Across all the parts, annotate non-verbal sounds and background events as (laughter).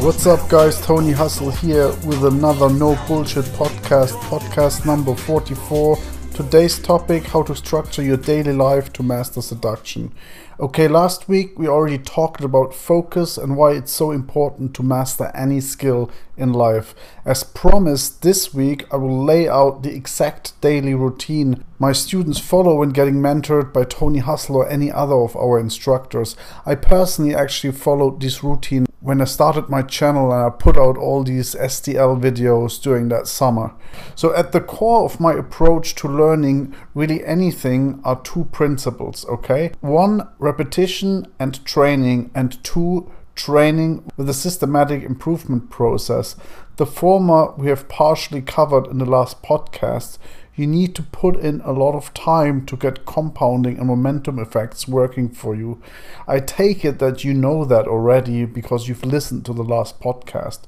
What's up, guys? Tony Hustle here with another No Bullshit podcast, podcast number 44. Today's topic how to structure your daily life to master seduction. Okay, last week we already talked about focus and why it's so important to master any skill in life. As promised, this week I will lay out the exact daily routine my students follow when getting mentored by Tony Hustle or any other of our instructors. I personally actually followed this routine when I started my channel and I put out all these STL videos during that summer. So, at the core of my approach to learning really anything are two principles, okay? One, repetition and training, and two, training with a systematic improvement process. The former we have partially covered in the last podcast you need to put in a lot of time to get compounding and momentum effects working for you. I take it that you know that already because you've listened to the last podcast.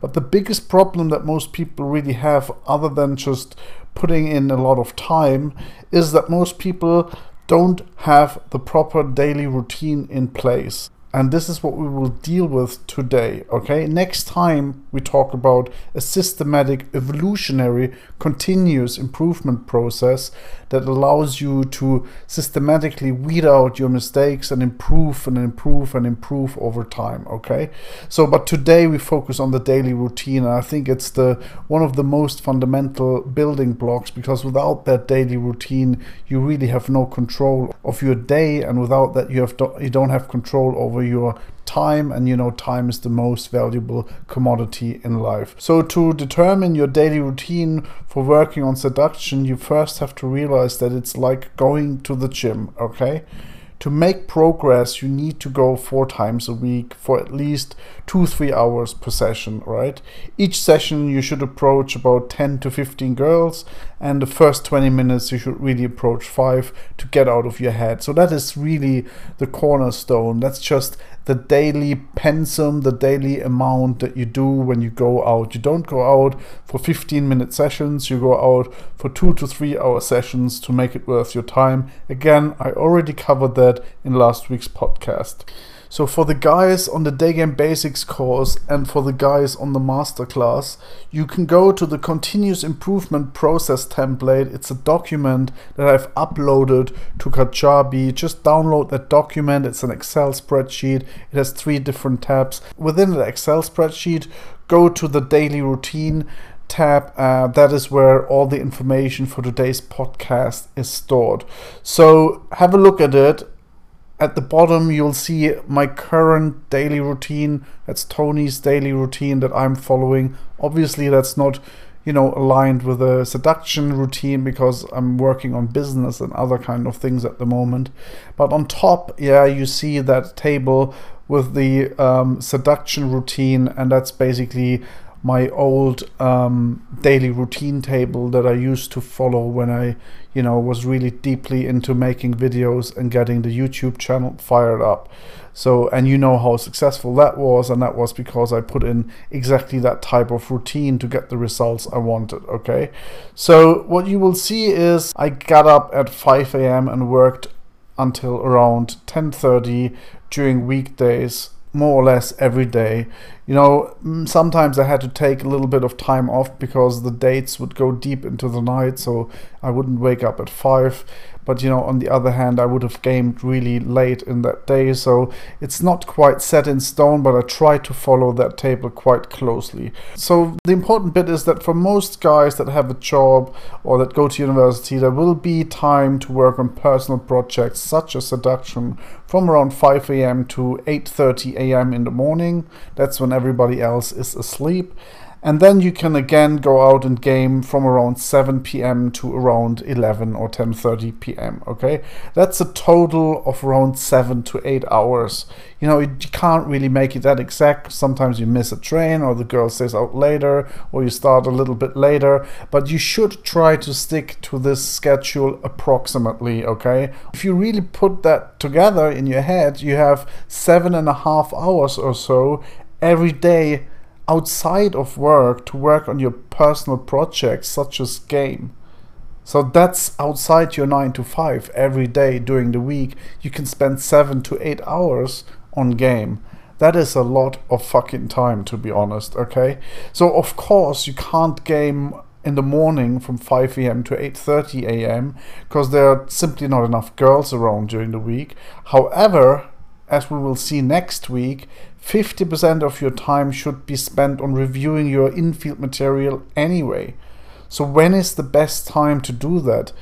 But the biggest problem that most people really have, other than just putting in a lot of time, is that most people don't have the proper daily routine in place and this is what we will deal with today okay? Next time we talk about a systematic evolutionary continuous improvement process that allows you to systematically weed out your mistakes and improve and improve and improve over time okay? So but today we focus on the daily routine and i think it's the one of the most fundamental building blocks because without that daily routine you really have no control of your day and without that you have you don't have control over over your time and you know time is the most valuable commodity in life. So to determine your daily routine for working on seduction you first have to realize that it's like going to the gym okay to make progress, you need to go four times a week for at least two, three hours per session, right? Each session you should approach about 10 to 15 girls, and the first 20 minutes you should really approach five to get out of your head. So that is really the cornerstone. That's just the daily pensum, the daily amount that you do when you go out. You don't go out for 15 minute sessions, you go out for two to three hour sessions to make it worth your time. Again, I already covered that in last week's podcast. So for the guys on the Day Game Basics course and for the guys on the masterclass, you can go to the continuous improvement process template. It's a document that I've uploaded to Kajabi. Just download that document. It's an Excel spreadsheet. It has three different tabs. Within the Excel spreadsheet, go to the daily routine tab. Uh, that is where all the information for today's podcast is stored. So have a look at it at the bottom you'll see my current daily routine. That's tony's daily routine that i'm following. Obviously that's not you know aligned with a seduction routine because i'm working on business and other kind of things at the moment. But on top yeah you see that table with the um, seduction routine and that's basically my old um, daily routine table that I used to follow when I, you know, was really deeply into making videos and getting the YouTube channel fired up. So, and you know how successful that was, and that was because I put in exactly that type of routine to get the results I wanted. Okay, so what you will see is I got up at 5 a.m. and worked until around 10:30 during weekdays more or less every day. You know, sometimes I had to take a little bit of time off because the dates would go deep into the night, so I wouldn't wake up at 5. But, you know, on the other hand, I would have gamed really late in that day, so it's not quite set in stone, but I try to follow that table quite closely. So the important bit is that for most guys that have a job or that go to university, there will be time to work on personal projects such as seduction from around 5 a.m. to 8:30 a.m. in the morning. That's when everybody else is asleep and then you can again go out and game from around 7 p.m. to around 11 or 10:30 p.m. Okay, that's a total of around seven to eight hours. You know, you can't really make it that exact. Sometimes you miss a train, or the girl stays out later, or you start a little bit later. But you should try to stick to this schedule approximately. Okay, if you really put that together in your head, you have seven and a half hours or so every day outside of work to work on your personal projects such as game So that's outside your 9 to 5 every day during the week. You can spend 7 to 8 hours on game. That is a lot of fucking time to be honest, okay? So of course you can't game in the morning from 5 a.m. to 8:30 a.m. because there are simply not enough girls around during the week. However, as we will see next week, 50% of your time should be spent on reviewing your infield material anyway. So when is the best time to do that?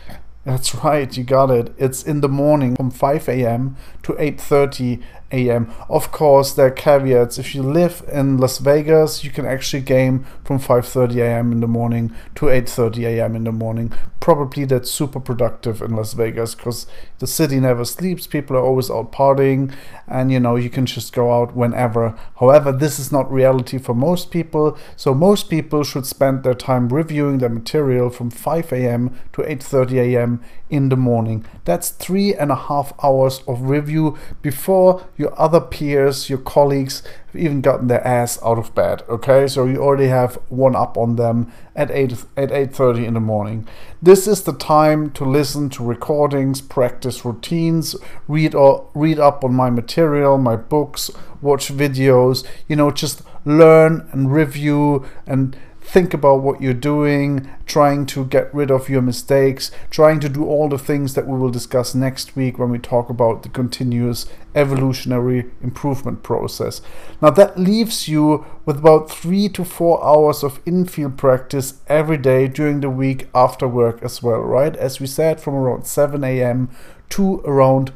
That's (laughs) right, you got it. It's in the morning from 5 a.m. to 8:30 a.m. Of course, there are caveats. If you live in Las Vegas, you can actually game from 5:30 a.m. in the morning to 8:30 a.m. in the morning. Probably that's super productive in Las Vegas because the city never sleeps. People are always out partying, and you know you can just go out whenever. However, this is not reality for most people. So most people should spend their time reviewing their material from 5 a.m. to 8:30 a.m. in the morning. That's three and a half hours of review before your other peers, your colleagues have even gotten their ass out of bed. Okay, so you already have one up on them at eight at eight thirty in the morning. This is the time to listen to recordings, practice routines, read or read up on my material, my books, watch videos. You know, just learn and review and think about what you're doing, trying to get rid of your mistakes, trying to do all the things that we will discuss next week when we talk about the continuous evolutionary improvement process. Now, that leaves you with about three to four hours of infield practice every day during the week after work as well, right? As we said, from around 7 a.m. to around,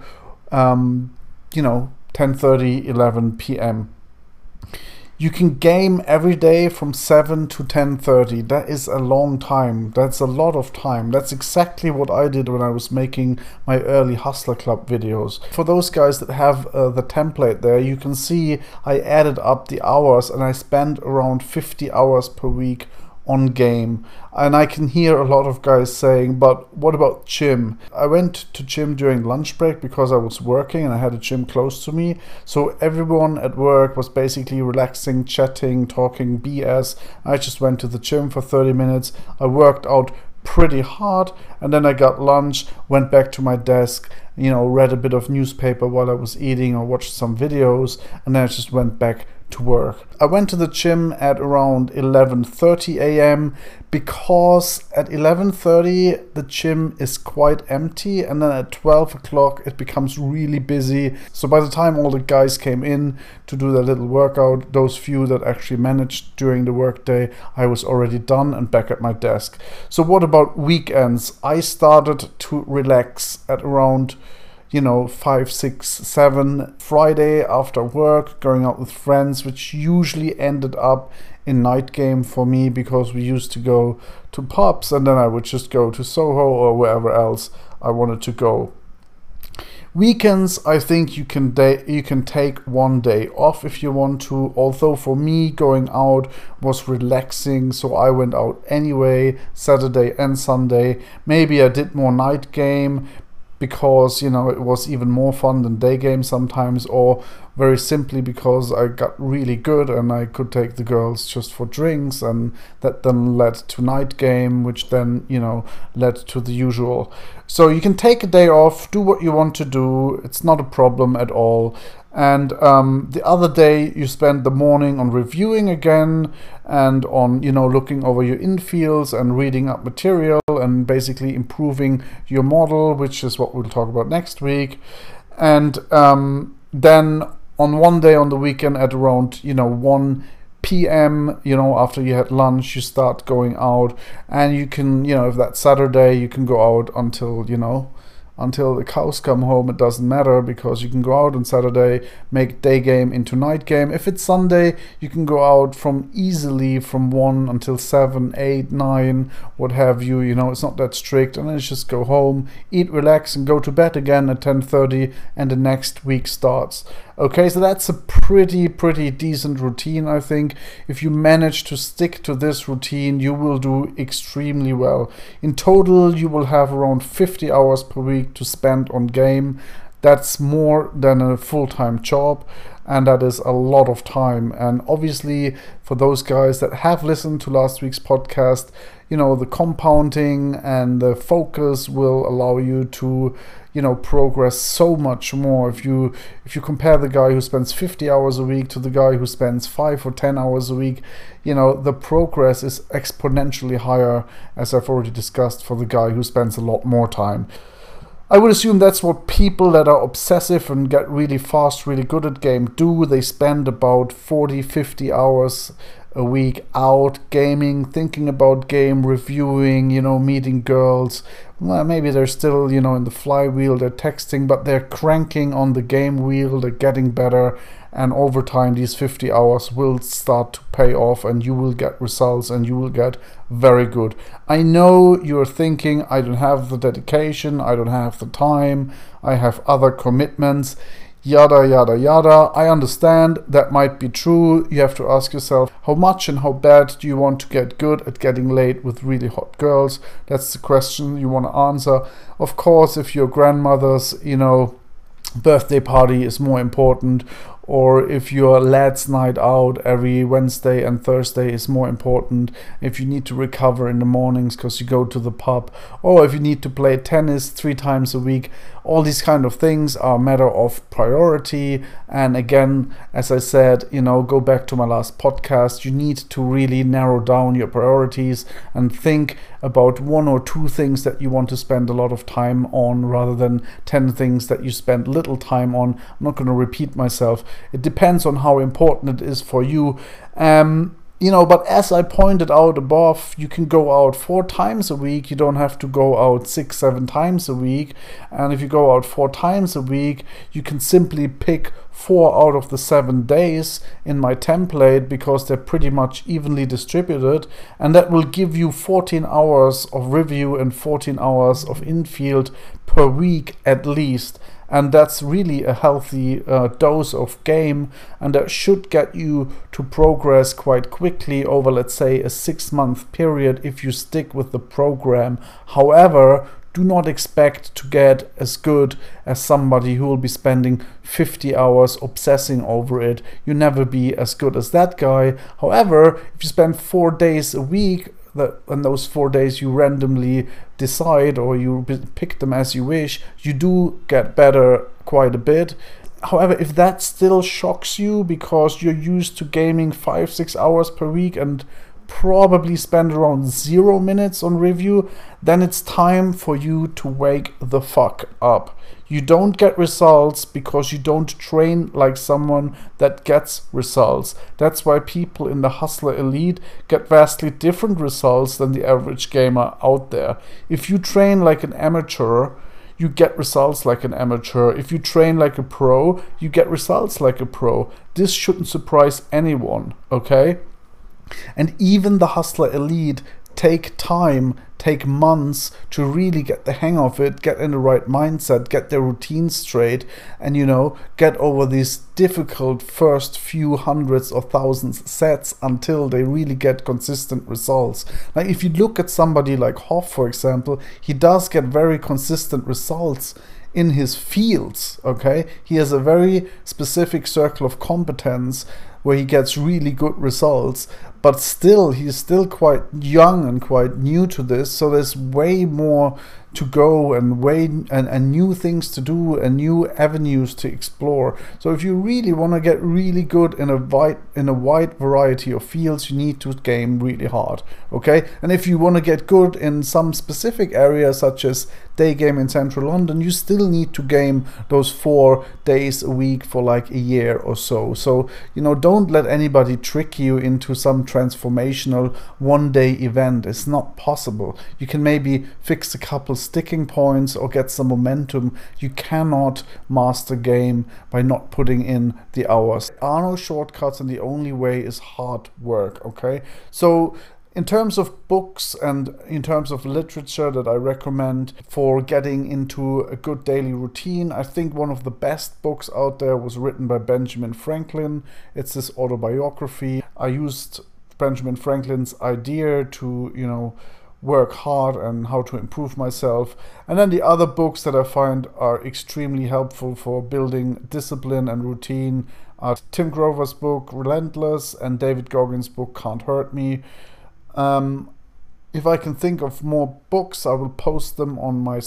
um, you know, 10:30, 11 p.m you can game every day from 7 to 10.30 that is a long time. That's a lot of time. That's exactly what i did when i was making my early hustler club videos. For those guys that have uh, the template there you can see i added up the hours and i spent around 50 hours per week on game. And I can hear a lot of guys saying, but what about gym? I went to gym during lunch break because I was working and I had a gym close to me. So everyone at work was basically relaxing, chatting, talking BS. I just went to the gym for 30 minutes. I worked out pretty hard and then I got lunch, went back to my desk, you know, read a bit of newspaper while I was eating or watched some videos and then I just went back to work. I went to the gym at around 11:30 a.m. because at 11:30 the gym is quite empty and then at 12 o'clock it becomes really busy. So by the time all the guys came in to do their little workout, those few that actually managed during the workday, I was already done and back at my desk. So what about weekends? I started to relax at around you know, five, six, seven Friday after work, going out with friends, which usually ended up in night game for me because we used to go to pubs and then I would just go to Soho or wherever else I wanted to go. Weekends, I think you can day you can take one day off if you want to. Although for me, going out was relaxing, so I went out anyway, Saturday and Sunday. Maybe I did more night game because you know it was even more fun than day games sometimes or very simply because I got really good and I could take the girls just for drinks and that then led to night game which then you know led to the usual. So you can take a day off do what you want to do it's not a problem at all and um, the other day you spend the morning on reviewing again and on you know looking over your infields and reading up material and basically improving your model which is what we'll talk about next week and um, then on one day on the weekend at around you know 1 p.m. you know after you had lunch you start going out and you can you know if that's Saturday you can go out until you know until the cows come home it doesn't matter because you can go out on saturday make day game into night game. If it's sunday you can go out from easily from 1 until 7 8 9 what have you you know it's not that strict. And then just go home eat relax and go to bed again at 10:30 and the next week starts Okay, so that's a pretty, pretty decent routine, I think. If you manage to stick to this routine, you will do extremely well. In total, you will have around 50 hours per week to spend on game. That's more than a full time job, and that is a lot of time. And obviously, for those guys that have listened to last week's podcast, you know the compounding and the focus will allow you to you know progress so much more if you if you compare the guy who spends 50 hours a week to the guy who spends 5 or 10 hours a week you know the progress is exponentially higher as I've already discussed for the guy who spends a lot more time I would assume that's what people that are obsessive and get really fast, really good at game do. They spend about 40, 50 hours a week out gaming, thinking about game, reviewing, you know, meeting girls. Well, maybe they're still, you know, in the flywheel, they're texting, but they're cranking on the game wheel, they're getting better, and over time, these 50 hours will start to pay off, and you will get results and you will get very good. I know you're thinking, I don't have the dedication, I don't have the time, I have other commitments yada yada yada. I understand that might be true. You have to ask yourself how much and how bad do you want to get good at getting laid with really hot girls? That's the question you want to answer. Of course, if your grandmother's, you know, birthday party is more important or if your lads night out every Wednesday and Thursday is more important, if you need to recover in the mornings because you go to the pub, or if you need to play tennis three times a week, all these kind of things are a matter of priority. And again, as I said, you know, go back to my last podcast, you need to really narrow down your priorities and think about one or two things that you want to spend a lot of time on rather than 10 things that you spend little time on. I'm not going to repeat myself. It depends on how important it is for you. Um, you know, but as I pointed out above, you can go out four times a week. You don't have to go out six, seven times a week. And if you go out four times a week, you can simply pick four out of the seven days in my template because they're pretty much evenly distributed. And that will give you 14 hours of review and 14 hours of infield per week at least and that's really a healthy uh, dose of game and that should get you to progress quite quickly over let's say a six month period if you stick with the program however do not expect to get as good as somebody who will be spending 50 hours obsessing over it. You never be as good as that guy. However, if you spend four days a week that in those four days you randomly decide or you pick them as you wish, you do get better quite a bit. However, if that still shocks you because you're used to gaming five, six hours per week and probably spend around zero minutes on review, then it's time for you to wake the fuck up. You don't get results because you don't train like someone that gets results. That's why people in the Hustler Elite get vastly different results than the average gamer out there. If you train like an amateur, you get results like an amateur. If you train like a pro, you get results like a pro. This shouldn't surprise anyone, okay? And even the hustler elite take time, take months to really get the hang of it, get in the right mindset, get their routine straight, and you know, get over these difficult first few hundreds or thousands sets until they really get consistent results. Now, if you look at somebody like Hoff, for example, he does get very consistent results in his fields, okay? He has a very specific circle of competence where he gets really good results but still he's still quite young and quite new to this so there's way more to go and way and, and new things to do and new avenues to explore. So if you really want to get really good in a wide in a wide variety of fields you need to game really hard okay? And if you want to get good in some specific areas such as day game in central london you still need to game those four days a week for like a year or so. So you know don't let anybody trick you into some transformational one day event it's not possible you can maybe fix a couple sticking points or get some momentum. You cannot master game by not putting in the hours. There are no shortcuts and the only way is hard work, okay? So in terms of books and in terms of literature that I recommend for getting into a good daily routine, I think one of the best books out there was written by Benjamin Franklin. It's his autobiography. I used Benjamin Franklin's idea to, you know, work hard and how to improve myself. And then the other books that I find are extremely helpful for building discipline and routine are Tim Grover's book Relentless and David Goggins' book Can't Hurt Me. Um, If I can think of more books, I will post them on my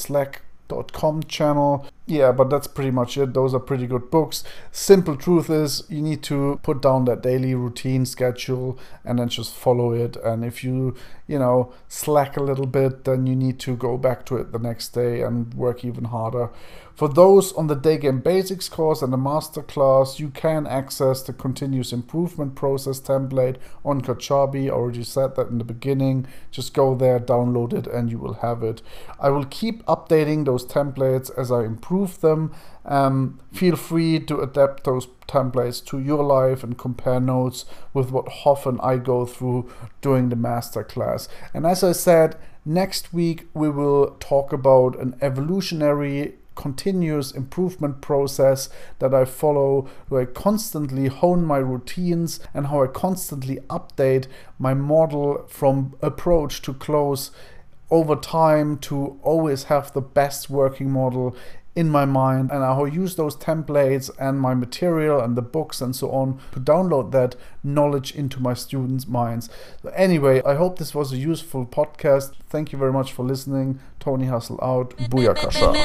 Slack.com channel yeah, but that's pretty much it. Those are pretty good books. Simple truth is, you need to put down that daily routine schedule and then just follow it. And if you, you know, slack a little bit, then you need to go back to it the next day and work even harder. For those on the Day Game Basics course and the masterclass, you can access the continuous improvement process template on Kajabi. I already said that in the beginning. Just go there, download it, and you will have it. I will keep updating those templates as I improve them. Um, feel free to adapt those templates to your life and compare notes with what Hoff and I go through during the masterclass. And as I said, next week we will talk about an evolutionary continuous improvement process that I follow, where I constantly hone my routines and how I constantly update my model from approach to close over time to always have the best working model in my mind and I'll use those templates and my material and the books and so on to download that knowledge into my students' minds. Anyway, I hope this was a useful podcast. Thank you very much for listening. Tony Hustle out. Booyakasha.